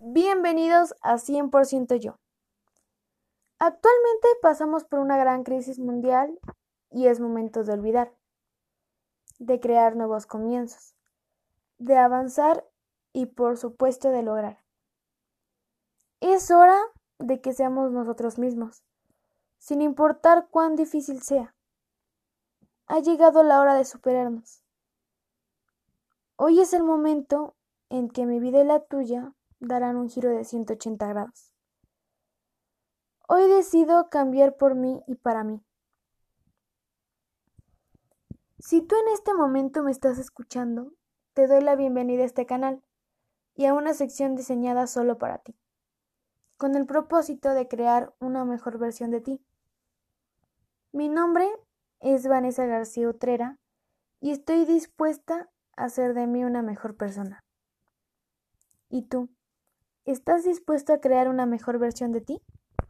Bienvenidos a 100% yo. Actualmente pasamos por una gran crisis mundial y es momento de olvidar, de crear nuevos comienzos, de avanzar y por supuesto de lograr. Es hora de que seamos nosotros mismos, sin importar cuán difícil sea. Ha llegado la hora de superarnos. Hoy es el momento en que mi vida y la tuya darán un giro de 180 grados. Hoy decido cambiar por mí y para mí. Si tú en este momento me estás escuchando, te doy la bienvenida a este canal y a una sección diseñada solo para ti, con el propósito de crear una mejor versión de ti. Mi nombre es Vanessa García Utrera y estoy dispuesta a hacer de mí una mejor persona. ¿Y tú? ¿Estás dispuesto a crear una mejor versión de ti?